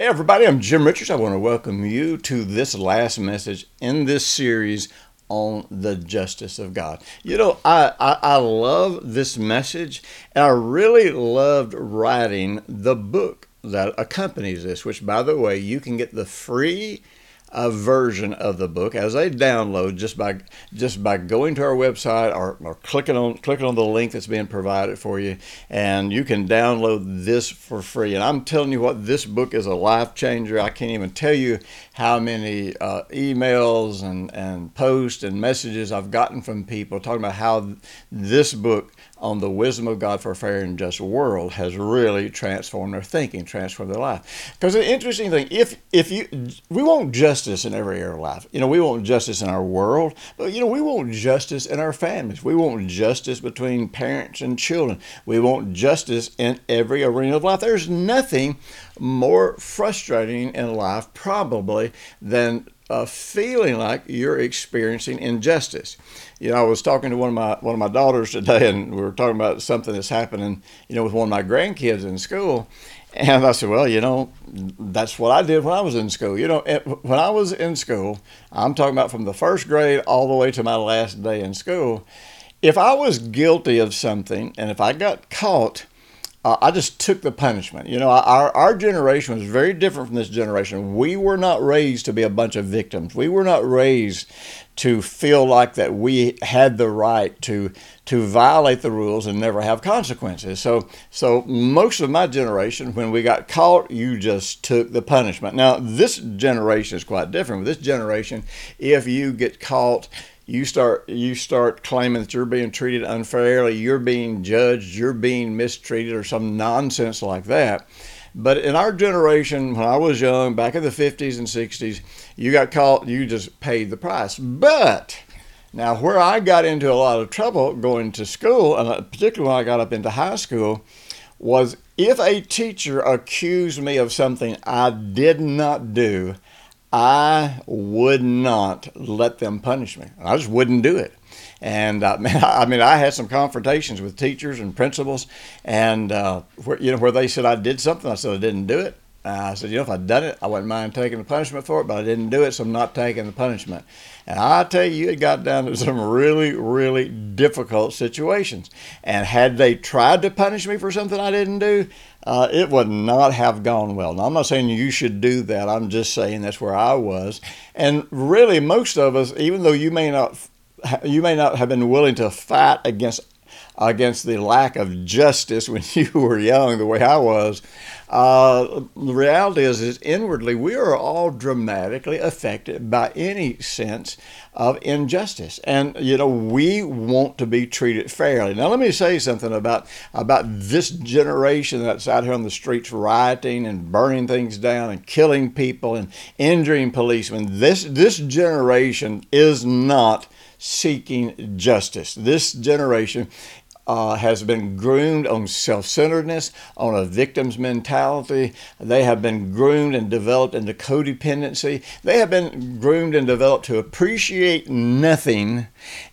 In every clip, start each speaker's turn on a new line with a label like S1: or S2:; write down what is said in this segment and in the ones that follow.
S1: Hey, everybody, I'm Jim Richards. I want to welcome you to this last message in this series on the justice of God. You know, I, I, I, love this message, and I really loved writing the book that accompanies this, which, by the way, you can get the free a version of the book. As a download just by just by going to our website or, or clicking on clicking on the link that's being provided for you and you can download this for free. And i'm telling you what this book is a life changer. I can't even tell you how many uh, emails and, and posts and messages i've gotten from people talking about how this book on the wisdom of God for a fair and just world has really transformed their thinking, transformed their life. Because the interesting thing, if if you we want justice in every area of life. You know, we want justice in our world, but you know, we want justice in our families. We want justice between parents and children. We want justice in every arena of life. There's nothing more frustrating in life probably than uh, feeling like you're experiencing injustice. You know, I was talking to one of my one of my daughters today, and we were talking about something that's happening, you know, with one of my grandkids in school. And I said, well, you know, that's what I did when I was in school. You know, when I was in school, I'm talking about from the first grade all the way to my last day in school. If I was guilty of something and if I got caught, uh, I just took the punishment. You know, our, our generation was very different from this generation. We were not raised to be a bunch of victims. We were not raised to feel like that we had the right to to violate the rules and never have consequences. So so most of my generation, when we got caught, you just took the punishment. Now this generation is quite different. With this generation, if you get caught, you start you start claiming that you're being treated unfairly, you're being judged, you're being mistreated, or some nonsense like that. But in our generation, when I was young, back in the 50s and 60s, you got caught, you just paid the price. But now, where I got into a lot of trouble going to school, and uh, particularly when I got up into high school, was if a teacher accused me of something I did not do, I would not let them punish me. I just wouldn't do it. And uh, I mean, I had some confrontations with teachers and principals, and uh, where, you know where they said I did something, I said I didn't do it. Uh, I said, you know, if I'd done it, I wouldn't mind taking the punishment for it, but I didn't do it, so I'm not taking the punishment. And I tell you, it got down to some really, really difficult situations. And had they tried to punish me for something I didn't do, uh, it would not have gone well. Now, I'm not saying you should do that. I'm just saying that's where I was. And really, most of us, even though you may not, you may not have been willing to fight against against the lack of justice when you were young, the way I was. Uh, the reality is, is inwardly we are all dramatically affected by any sense of injustice, and you know we want to be treated fairly. Now, let me say something about about this generation that's out here on the streets rioting and burning things down and killing people and injuring policemen. This this generation is not seeking justice. This generation uh, has been groomed on self centeredness, on a victim's mentality. They have been groomed and developed into codependency. They have been groomed and developed to appreciate nothing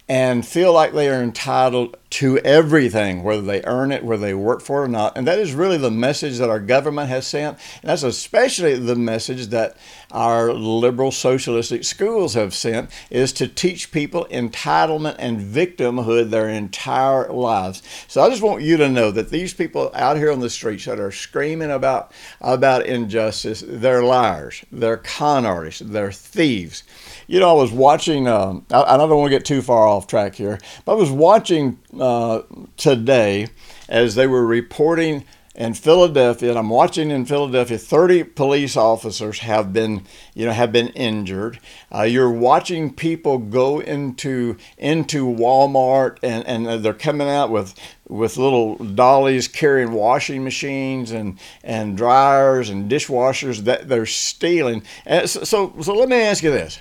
S1: and feel like they are entitled to everything, whether they earn it, whether they work for it or not. And that is really the message that our government has sent. And that's especially the message that our liberal socialistic schools have sent is to teach people entitlement and victimhood their entire lives. So I just want you to know that these people out here on the streets that are screaming about about injustice, they're liars, they're con artists, they're thieves. You know, I was watching, um, I, I, don't want to get too far off track here, but I was watching uh, today as they were reporting in Philadelphia, and I'm watching in Philadelphia, 30 police officers have been, you know, have been injured. Uh, you're watching people go into into Walmart, and, and they're coming out with with little dollies carrying washing machines and and dryers and dishwashers that they're stealing. And so, so, so let me ask you this: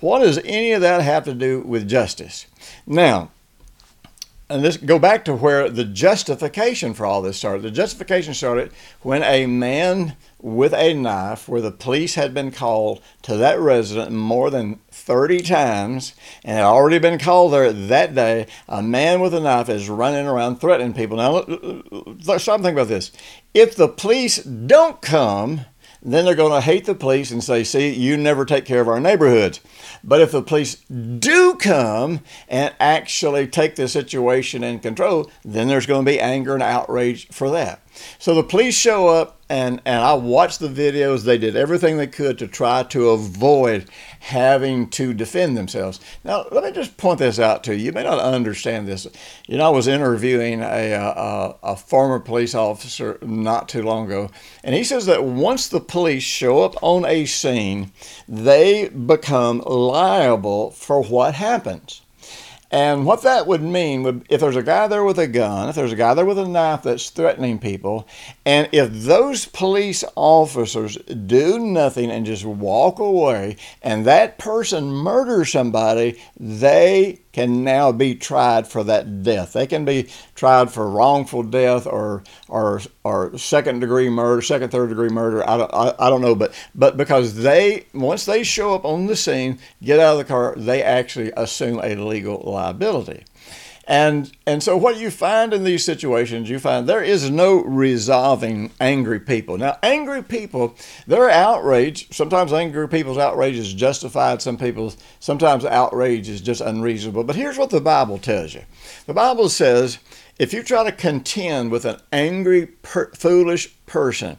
S1: What does any of that have to do with justice? Now and this go back to where the justification for all this started. The justification started when a man with a knife, where the police had been called to that resident more than 30 times and had already been called there that day, a man with a knife is running around threatening people. Now, stop and think about this. If the police don't come, then they're going to hate the police and say, see, you never take care of our neighborhoods. But if the police do come and actually take the situation in control, then there's going to be anger and outrage for that. So the police show up, and, and I watched the videos. They did everything they could to try to avoid having to defend themselves. Now, let me just point this out to you. You may not understand this. You know, I was interviewing a, uh, a, a former police officer not too long ago, and he says that once the police show up on a scene, they become liable for what happens. And what that would mean would if there's a guy there with a gun, if there's a guy there with a knife that's threatening people, and if those police officers do nothing and just walk away and that person murders somebody, they can now be tried for that death. They can be tried for wrongful death or or or second degree murder, second third degree murder. I don't, I, I don't know, but but because they once they show up on the scene, get out of the car, they actually assume a legal liability. And and so what you find in these situations, you find there is no resolving angry people. Now, angry people, their outrage, sometimes angry people's outrage is justified, some people's sometimes outrage is just unreasonable. But here's what the Bible tells you. The Bible says if you try to contend with an angry, per, foolish person,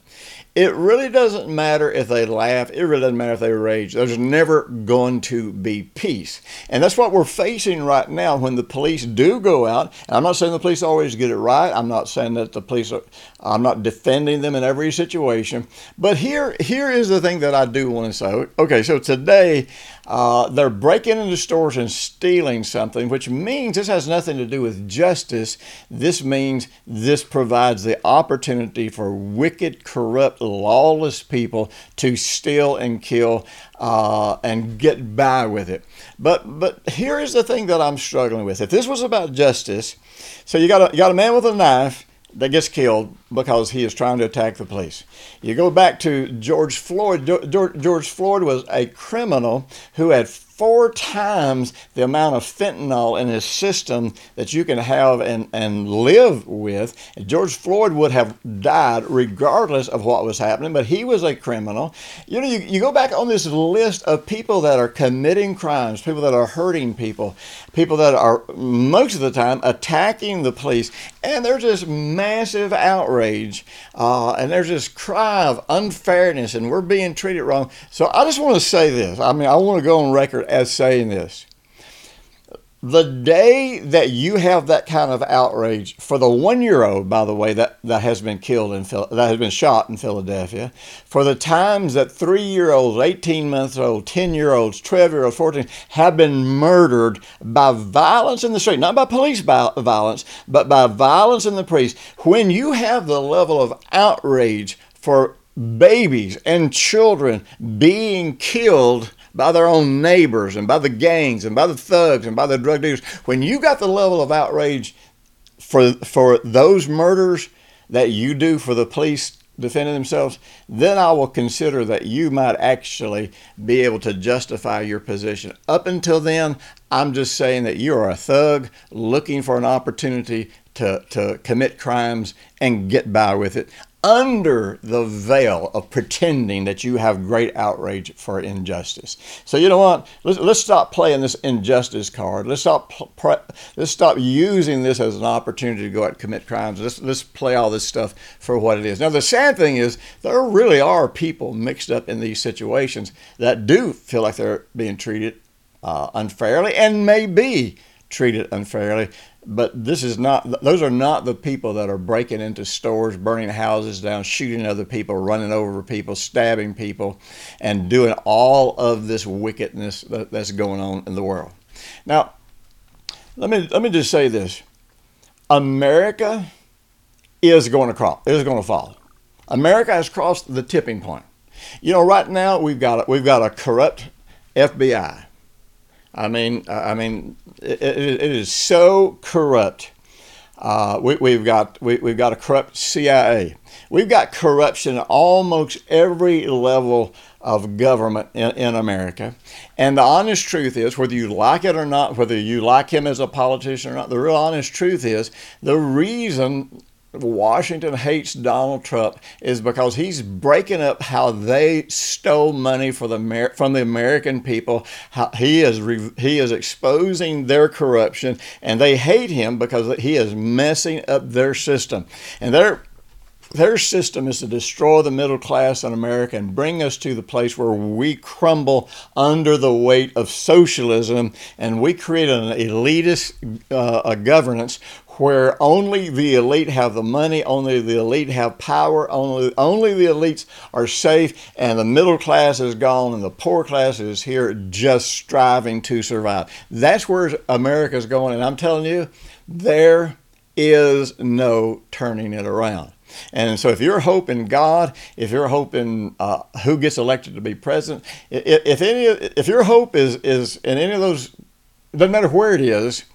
S1: it really doesn't matter if they laugh. It really doesn't matter if they rage. There's never going to be peace. And that's what we're facing right now when the police do go out. And I'm not saying the police always get it right. I'm not saying that the police are, I'm not defending them in every situation. But here, here is the thing that I do want to say. Okay, so today uh, they're breaking into stores and stealing something, which means this has nothing to do with justice. This means this provides the opportunity for wicked, corrupt, lawless people to steal and kill uh, and get by with it. But but here is the thing that I'm struggling with. If this was about justice, so you got a, you got a man with a knife that gets killed because he is trying to attack the police. You go back to George Floyd. George Floyd was a criminal who had four times the amount of fentanyl in his system that you can have and, and live with. George Floyd would have died regardless of what was happening, but he was a criminal. You know, you, you go back on this list of people that are committing crimes, people that are hurting people, people that are most of the time attacking the police, and there's this massive outrage, uh, and there's this cry of unfairness, and we're being treated wrong. So I just want to say this. I mean, I want to go on record as saying this. The day that you have that kind of outrage for the one year old, by the way, that, that has been killed in that has been shot in Philadelphia, for the times that three year olds, 18 months old, 10 year olds, 12 year olds, 14 have been murdered by violence in the street, not by police violence, but by violence in the police. When you have the level of outrage for babies and children being killed by their own neighbors and by the gangs and by the thugs and by the drug dealers, when you got the level of outrage for for those murders that you do for the police defending themselves, then I will consider that you might actually be able to justify your position. Up until then, I'm just saying that you are a thug looking for an opportunity to, to commit crimes and get by with it under the veil of pretending that you have great outrage for injustice. So you know what? Let's, let's stop playing this injustice card. Let's stop let's stop using this as an opportunity to go out and commit crimes. Let's let's play all this stuff for what it is. Now the sad thing is there really are people mixed up in these situations that do feel like they're being treated uh, unfairly and may be treated unfairly. But this is not; those are not the people that are breaking into stores, burning houses down, shooting other people, running over people, stabbing people, and doing all of this wickedness that, that's going on in the world. Now, let me let me just say this: America is going to cross, is going to fall. America has crossed the tipping point. You know, right now we've got we've got a corrupt FBI. I mean, I mean, it, it is so corrupt. Uh, we, have got we, have got a corrupt CIA. We've got corruption at almost every level of government in, in America. And the honest truth is, whether you like it or not, whether you like him as a politician or not, the real honest truth is the reason Washington hates Donald Trump is because he's breaking up how they stole money for the from the American people. How he is he is exposing their corruption, and they hate him because he is messing up their system. And their their system is to destroy the middle class in America and bring us to the place where we crumble under the weight of socialism and we create an elitist uh, governance where only the elite have the money, only the elite have power, only, only the elites are safe, and the middle class is gone, and the poor class is here just striving to survive. That's where America is going, and I'm telling you, there is no turning it around. And so, if you're hoping God, if you're hoping uh, who gets elected to be president, if any, if your hope is is in any of those, doesn't matter where it is,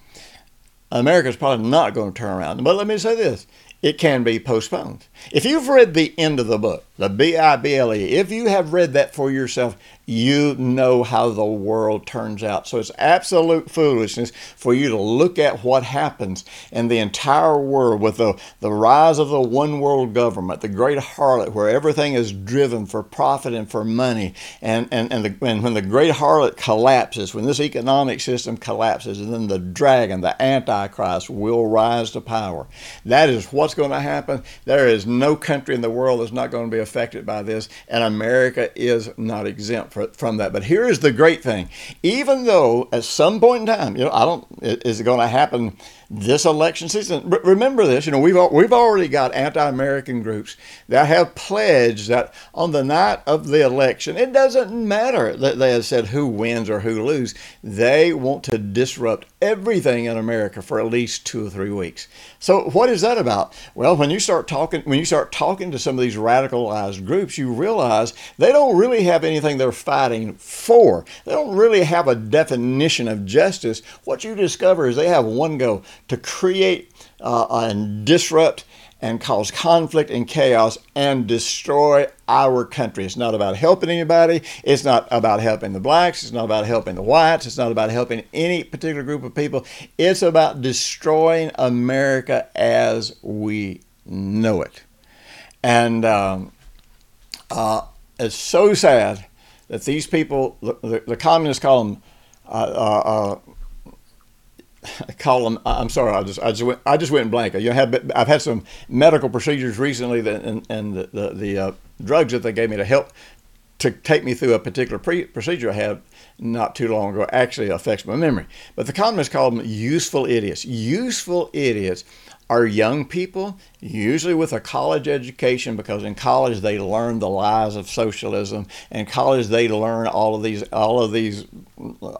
S1: America's probably not going to turn around. But let me say this it can be postponed. If you've read the end of the book, the B I B L E, if you have read that for yourself, you know how the world turns out. So it's absolute foolishness for you to look at what happens in the entire world with the, the rise of the one world government, the great harlot, where everything is driven for profit and for money. And, and, and, the, and when the great harlot collapses, when this economic system collapses, and then the dragon, the Antichrist, will rise to power. That is what's going to happen. There is no country in the world that's not going to be affected by this, and America is not exempt from that. But here is the great thing: even though at some point in time, you know, I don't, is it going to happen this election season. remember this, you know, we've we've already got anti-American groups that have pledged that on the night of the election, it doesn't matter that they have said who wins or who loses. They want to disrupt everything in America for at least two or three weeks. So what is that about? Well, when you start talking when you start talking to some of these radicalized groups, you realize they don't really have anything they're fighting for. They don't really have a definition of justice. What you discover is they have one goal to create uh, and disrupt and cause conflict and chaos and destroy our country. It's not about helping anybody. It's not about helping the blacks. It's not about helping the whites. It's not about helping any particular group of people. It's about destroying America as we know it. And um, uh, it's so sad that these people, the, the communists call them uh, uh, uh call them. I'm sorry, I just I just went I just went blank. You have I've had some medical procedures recently, that and, and the the, the uh, drugs that they gave me to help to take me through a particular pre- procedure I had not too long ago actually affects my memory. But the communists call them useful idiots. Useful idiots are young people, usually with a college education, because in college they learn the lies of socialism. In college they learn all of these, all of these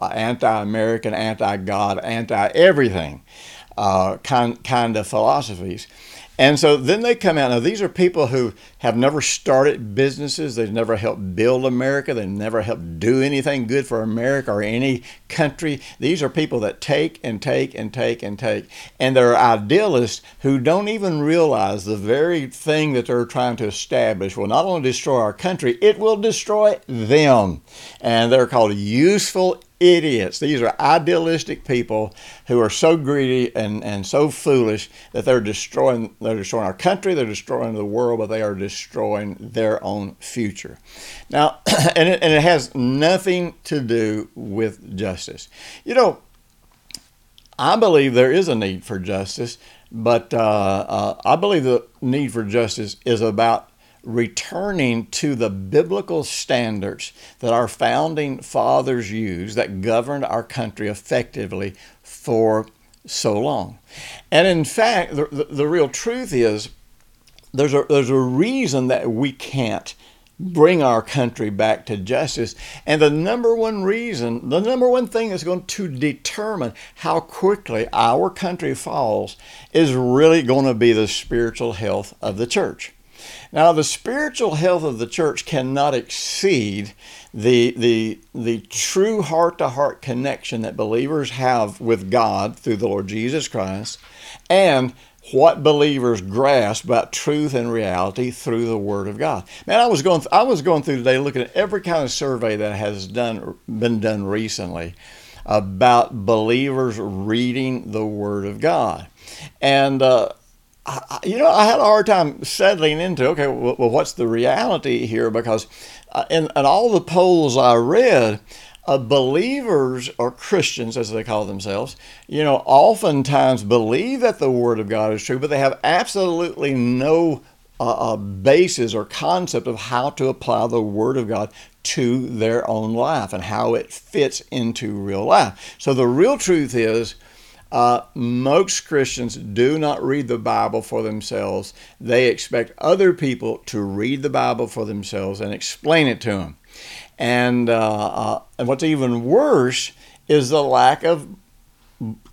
S1: anti-American, anti-God, anti-everything uh, kind kind of philosophies. And so then they come out. Now, these are people who have never started businesses. They've never helped build America. They've never helped do anything good for America or any country. These are people that take and take and take and take. And they're idealists who don't even realize the very thing that they're trying to establish will not only destroy our country, it will destroy them. And they're called useful idiots. These are idealistic people who are so greedy and, and so foolish that they're destroying they're destroying our country, they're destroying the world, but they are destroying their own future. Now, and it, and it has nothing to do with justice. You know, I believe there is a need for justice, but uh, uh, I believe the need for justice is about returning to the biblical standards that our founding fathers used that governed our country effectively for so long. And in fact, the, the, the real truth is there's a, there's a reason that we can't bring our country back to justice. And the number one reason, the number one thing that's going to determine how quickly our country falls is really going to be the spiritual health of the church. Now, the spiritual health of the church cannot exceed the, the, the true heart to heart connection that believers have with God through the Lord Jesus Christ and what believers grasp about truth and reality through the Word of God. Man, I was going I was going through today looking at every kind of survey that has done been done recently about believers reading the Word of God, and. Uh, I, you know, I had a hard time settling into okay, well, what's the reality here? Because uh, in, in all the polls I read, uh, believers or Christians, as they call themselves, you know, oftentimes believe that the Word of God is true, but they have absolutely no uh, uh, basis or concept of how to apply the Word of God to their own life and how it fits into real life. So the real truth is. Uh, most Christians do not read the Bible for themselves. They expect other people to read the Bible for themselves and explain it to them. And, uh, uh, and what's even worse is the lack of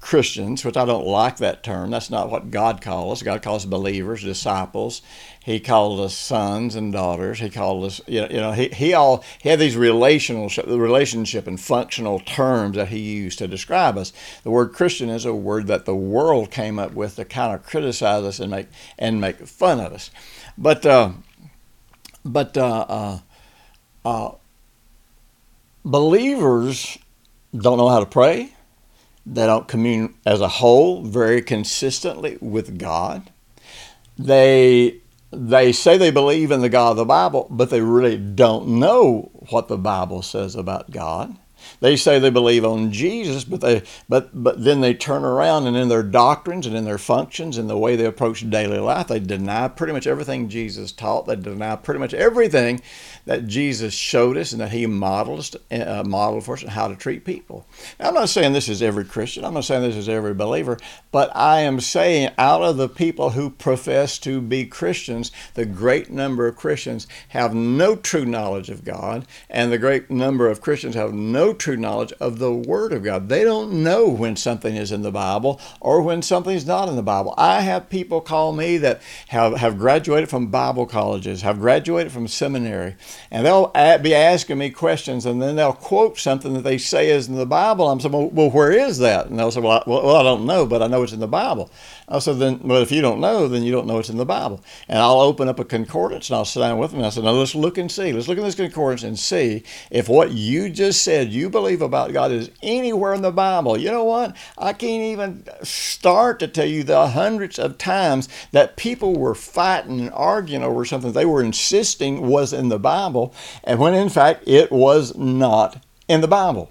S1: Christians, which I don't like that term. That's not what God calls us. God calls believers, disciples. He called us sons and daughters. He called us, you know, you know he, he all he had these relational relationship and functional terms that he used to describe us. The word Christian is a word that the world came up with to kind of criticize us and make and make fun of us. But uh, but uh, uh, uh believers don't know how to pray. They don't commune as a whole very consistently with God. They they say they believe in the God of the Bible, but they really don't know what the Bible says about God. They say they believe on Jesus, but they but but then they turn around and in their doctrines and in their functions and the way they approach daily life, they deny pretty much everything Jesus taught. They deny pretty much everything that Jesus showed us and that He modeled uh, modeled for us how to treat people. Now, I'm not saying this is every Christian. I'm not saying this is every believer, but I am saying out of the people who profess to be Christians, the great number of Christians have no true knowledge of God, and the great number of Christians have no true knowledge of the Word of God. They don't know when something is in the Bible or when something's not in the Bible. I have people call me that have, have graduated from Bible colleges, have graduated from seminary, and they'll be asking me questions, and then they'll quote something that they say is in the Bible. I'm saying, well, well where is that? And they'll say, well I, well, I don't know, but I know it's in the Bible. I said, then, well, if you don't know, then you don't know it's in the Bible. And I'll open up a concordance and I'll sit down with them. And I said, now let's look and see. Let's look at this concordance and see if what you just said you believe about God is anywhere in the Bible. You know what? I can't even start to tell you the hundreds of times that people were fighting and arguing over something they were insisting was in the Bible, and when in fact it was not in the Bible.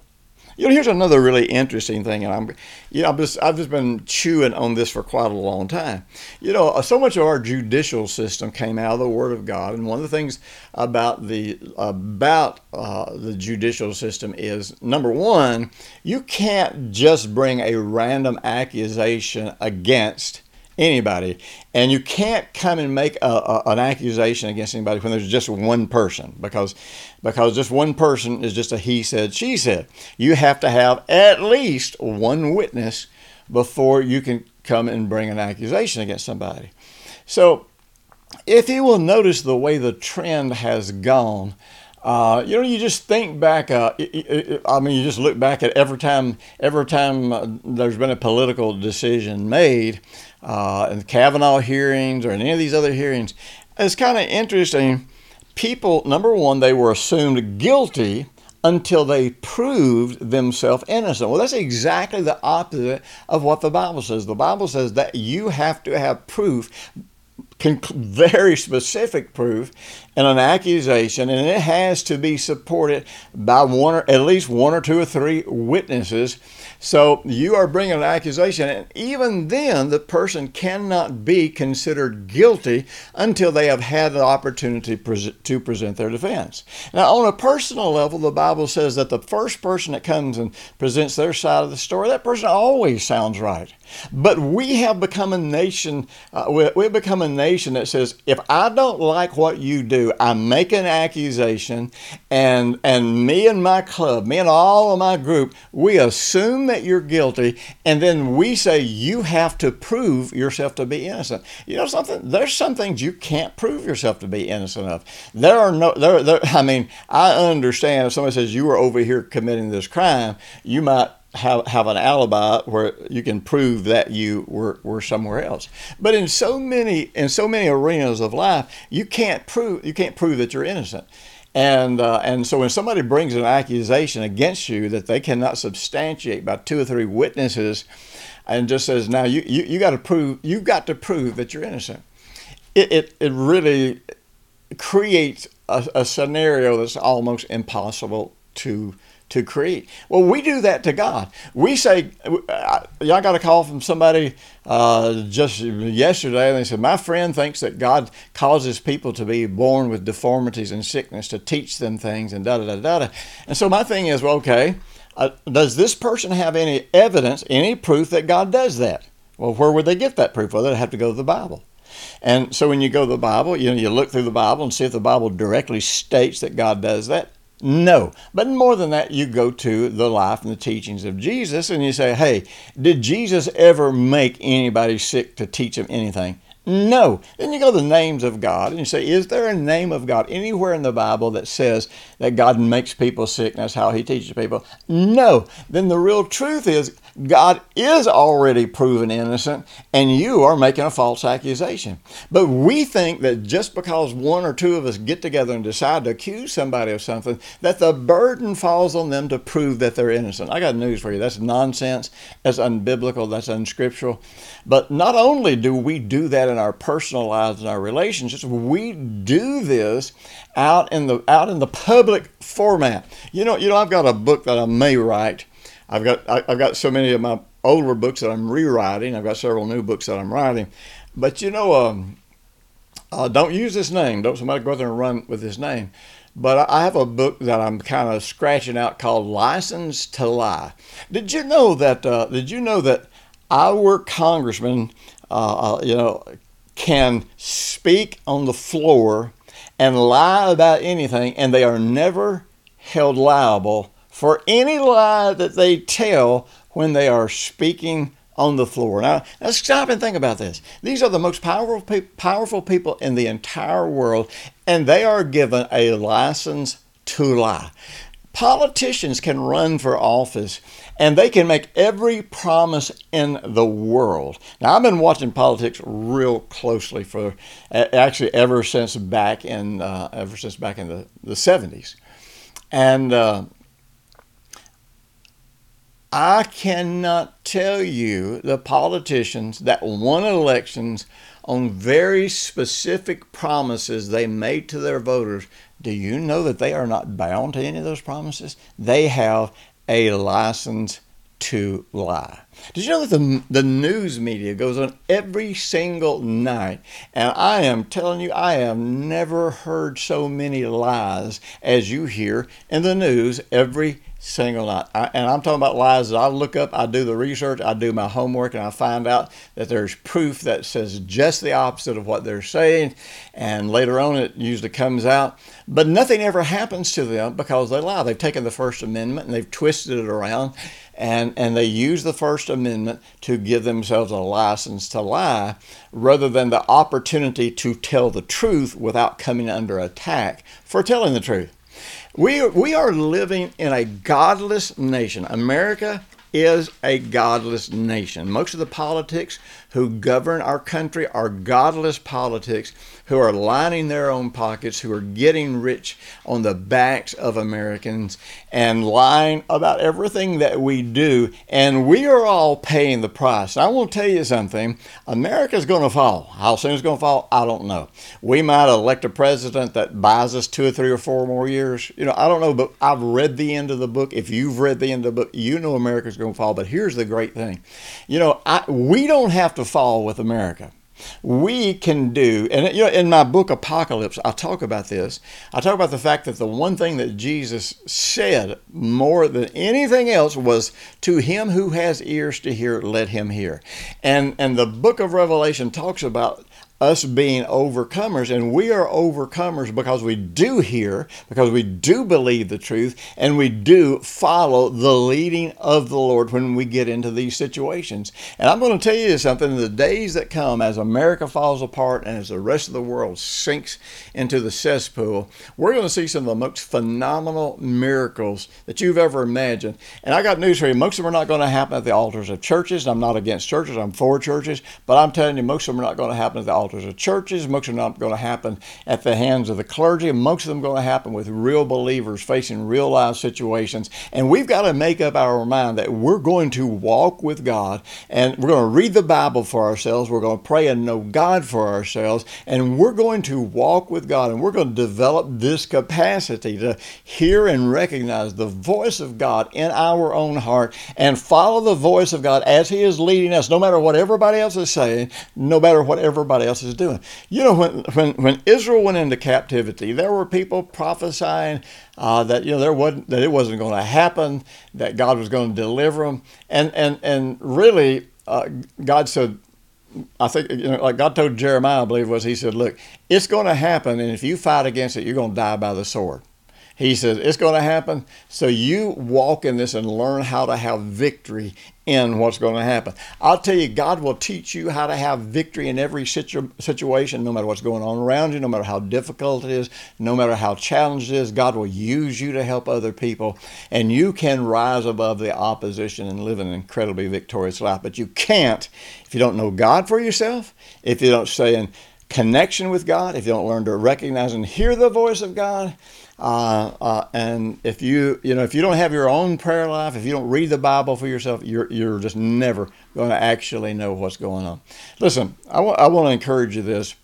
S1: You know, here's another really interesting thing, and I'm, you know, I've just, I've just been chewing on this for quite a long time. You know, so much of our judicial system came out of the Word of God, and one of the things about the about uh, the judicial system is number one, you can't just bring a random accusation against anybody. And you can't come and make a, a, an accusation against anybody when there's just one person because because just one person is just a he said, she said. You have to have at least one witness before you can come and bring an accusation against somebody. So if you will notice the way the trend has gone, uh, you know, you just think back. Uh, I mean, you just look back at every time, every time uh, there's been a political decision made, uh, in the Kavanaugh hearings or in any of these other hearings. It's kind of interesting. People, number one, they were assumed guilty until they proved themselves innocent. Well, that's exactly the opposite of what the Bible says. The Bible says that you have to have proof very specific proof and an accusation, and it has to be supported by one or at least one or two or three witnesses. So you are bringing an accusation, and even then, the person cannot be considered guilty until they have had the opportunity to present their defense. Now, on a personal level, the Bible says that the first person that comes and presents their side of the story, that person always sounds right. But we have become a nation, uh, we, we've become a nation that says, if I don't like what you do, I make an accusation, and, and me and my club, me and all of my group, we assume that you're guilty, and then we say you have to prove yourself to be innocent. You know something? There's some things you can't prove yourself to be innocent of. There are no, there, there I mean, I understand if somebody says you were over here committing this crime, you might have, have an alibi where you can prove that you were, were somewhere else. But in so many in so many arenas of life, you can't prove you can't prove that you're innocent. And uh, and so when somebody brings an accusation against you that they cannot substantiate by two or three witnesses, and just says now you you, you got to prove you've got to prove that you're innocent. It it, it really creates a, a scenario that's almost impossible to to create. Well, we do that to God. We say, y'all got a call from somebody uh, just yesterday, and they said, My friend thinks that God causes people to be born with deformities and sickness to teach them things, and da da da da. And so my thing is, well, okay, uh, does this person have any evidence, any proof that God does that? Well, where would they get that proof? Well, they'd have to go to the Bible. And so when you go to the Bible, you know, you look through the Bible and see if the Bible directly states that God does that. No. But more than that, you go to the life and the teachings of Jesus and you say, hey, did Jesus ever make anybody sick to teach them anything? No. Then you go to the names of God and you say, is there a name of God anywhere in the Bible that says that God makes people sick and that's how he teaches people? No. Then the real truth is God is already proven innocent and you are making a false accusation. But we think that just because one or two of us get together and decide to accuse somebody of something, that the burden falls on them to prove that they're innocent. I got news for you. That's nonsense. That's unbiblical. That's unscriptural. But not only do we do that in our personal lives and our relationships, we do this out in the out in the public format. You know, you know, I've got a book that I may write I've got I, have got so many of my older books that I'm rewriting. I've got several new books that I'm writing, but you know, um, uh, don't use this name. Don't somebody go out there and run with this name. But I have a book that I'm kind of scratching out called "License to Lie." Did you know that? Uh, did you know that our congressman, uh, uh you know, can speak on the floor and lie about anything, and they are never held liable for any lie that they tell when they are speaking on the floor. Now, let's stop and think about this. These are the most powerful, pe- powerful people in the entire world, and they are given a license to lie. Politicians can run for office and they can make every promise in the world. Now, I've been watching politics real closely for actually ever since back in uh, ever since back in the, the 70s. And uh, I cannot tell you the politicians that won elections on very specific promises they made to their voters. Do you know that they are not bound to any of those promises? They have a license to lie. Did you know that the, the news media goes on every single night? And I am telling you, I have never heard so many lies as you hear in the news every single night. I, and I'm talking about lies that I look up, I do the research, I do my homework, and I find out that there's proof that says just the opposite of what they're saying. And later on, it usually comes out. But nothing ever happens to them because they lie. They've taken the First Amendment and they've twisted it around. And, and they use the First Amendment to give themselves a license to lie rather than the opportunity to tell the truth without coming under attack for telling the truth. We we are living in a godless nation. America is a godless nation. Most of the politics who govern our country are godless politics who are lining their own pockets, who are getting rich on the backs of Americans and lying about everything that we do. And we are all paying the price. I will tell you something America's going to fall. How soon it's going to fall, I don't know. We might elect a president that buys us two or three or four more years. You know, I don't know, but I've read the end of the book. If you've read the end of the book, you know America's going to fall. But here's the great thing you know, I, we don't have to fall with America. We can do and you know in my book apocalypse i talk about this. I talk about the fact that the one thing that jesus said more than anything else was to him who has ears to hear let him hear. And and the book of revelation talks about us being overcomers. And we are overcomers because we do hear, because we do believe the truth, and we do follow the leading of the Lord when we get into these situations. And I'm going to tell you something the days that come, as America falls apart and as the rest of the world sinks into the cesspool, we're going to see some of the most phenomenal miracles that you've ever imagined. And I got news for you most of them are not going to happen at the altars of churches. I'm not against churches, I'm for churches, but I'm telling you, most of them are not going to happen at the altars altars of churches. Most are not going to happen at the hands of the clergy. Most of them going to happen with real believers facing real life situations. And we've got to make up our mind that we're going to walk with God and we're going to read the Bible for ourselves. We're going to pray and know God for ourselves. And we're going to walk with God and we're going to develop this capacity to hear and recognize the voice of God in our own heart and follow the voice of God as He is leading us, no matter what everybody else is saying, no matter what everybody else is doing. You know, when, when, when Israel went into captivity, there were people prophesying uh, that you know there wasn't that it wasn't going to happen, that God was going to deliver them, and and and really, uh, God said. I think you know, like God told Jeremiah, I believe was He said, "Look, it's going to happen, and if you fight against it, you're going to die by the sword." He says it's going to happen. So you walk in this and learn how to have victory in what's going to happen. I'll tell you, God will teach you how to have victory in every situ- situation, no matter what's going on around you, no matter how difficult it is, no matter how challenged it is. God will use you to help other people, and you can rise above the opposition and live an incredibly victorious life. But you can't if you don't know God for yourself, if you don't say, in connection with God, if you don't learn to recognize and hear the voice of God uh, uh, and if you you know if you don't have your own prayer life, if you don't read the Bible for yourself, you're you're just never going to actually know what's going on. Listen, I, w- I want to encourage you this.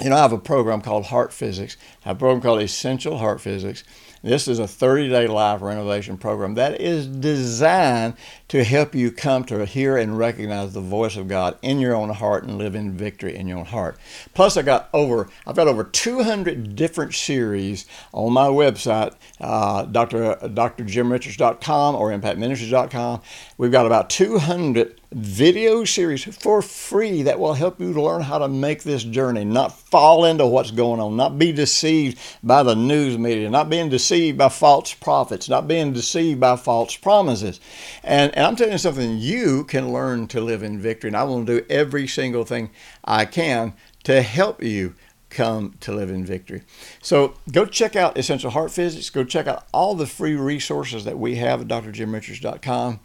S1: You know, I have a program called Heart Physics. I have a program called Essential Heart Physics. This is a 30 day life renovation program that is designed to help you come to hear and recognize the voice of God in your own heart and live in victory in your own heart. Plus, I got over I've got over 200 different series on my website, uh, Dr. drjimrichards.com or impactministries.com. We've got about 200 video series for free that will help you learn how to make this journey, not fall into what's going on, not be deceived by the news media, not being deceived by false prophets, not being deceived by false promises. And, and I'm telling you something, you can learn to live in victory. And I want to do every single thing I can to help you come to live in victory. So go check out Essential Heart Physics. Go check out all the free resources that we have at drjimrichards.com.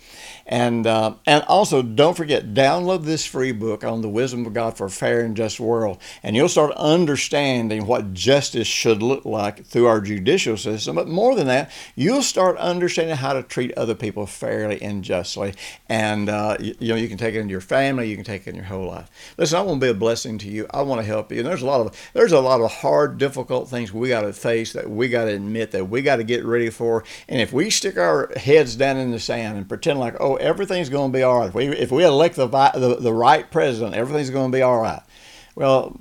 S1: And, uh, and also, don't forget, download this free book on the wisdom of God for a fair and just world. And you'll start understanding what justice should look like through our judicial system. But more than that, you'll start understanding how to treat other people fairly and justly. And, uh, you, you know, you can take it into your family, you can take it in your whole life. Listen, I want to be a blessing to you. I want to help you. And there's a lot of there's a lot of hard, difficult things we got to face that we got to admit that we got to get ready for. And if we stick our heads down in the sand and pretend like, oh, everything's going to be all right, if we, if we elect the, the, the right president, everything's going to be all right. Well,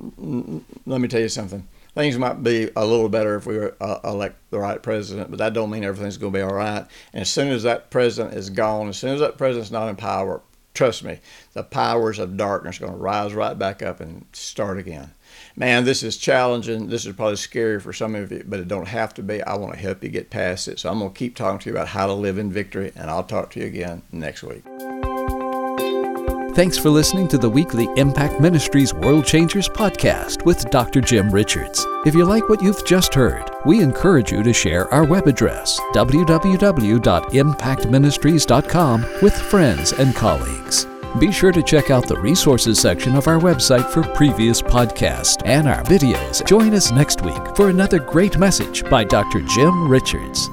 S1: let me tell you something. Things might be a little better if we uh, elect the right president, but that don't mean everything's going to be all right. And as soon as that president is gone, as soon as that president's not in power, trust me, the powers of darkness are going to rise right back up and start again man, this is challenging. This is probably scary for some of you, but it don't have to be. I want to help you get past it. So I'm going to keep talking to you about how to live in victory, and I'll talk to you again next week.
S2: Thanks for listening to the weekly Impact Ministries World Changers podcast with Dr. Jim Richards. If you like what you've just heard, we encourage you to share our web address, www.impactministries.com, with friends and colleagues. Be sure to check out the resources section of our website for previous podcasts and our videos. Join us next week for another great message by Dr. Jim Richards.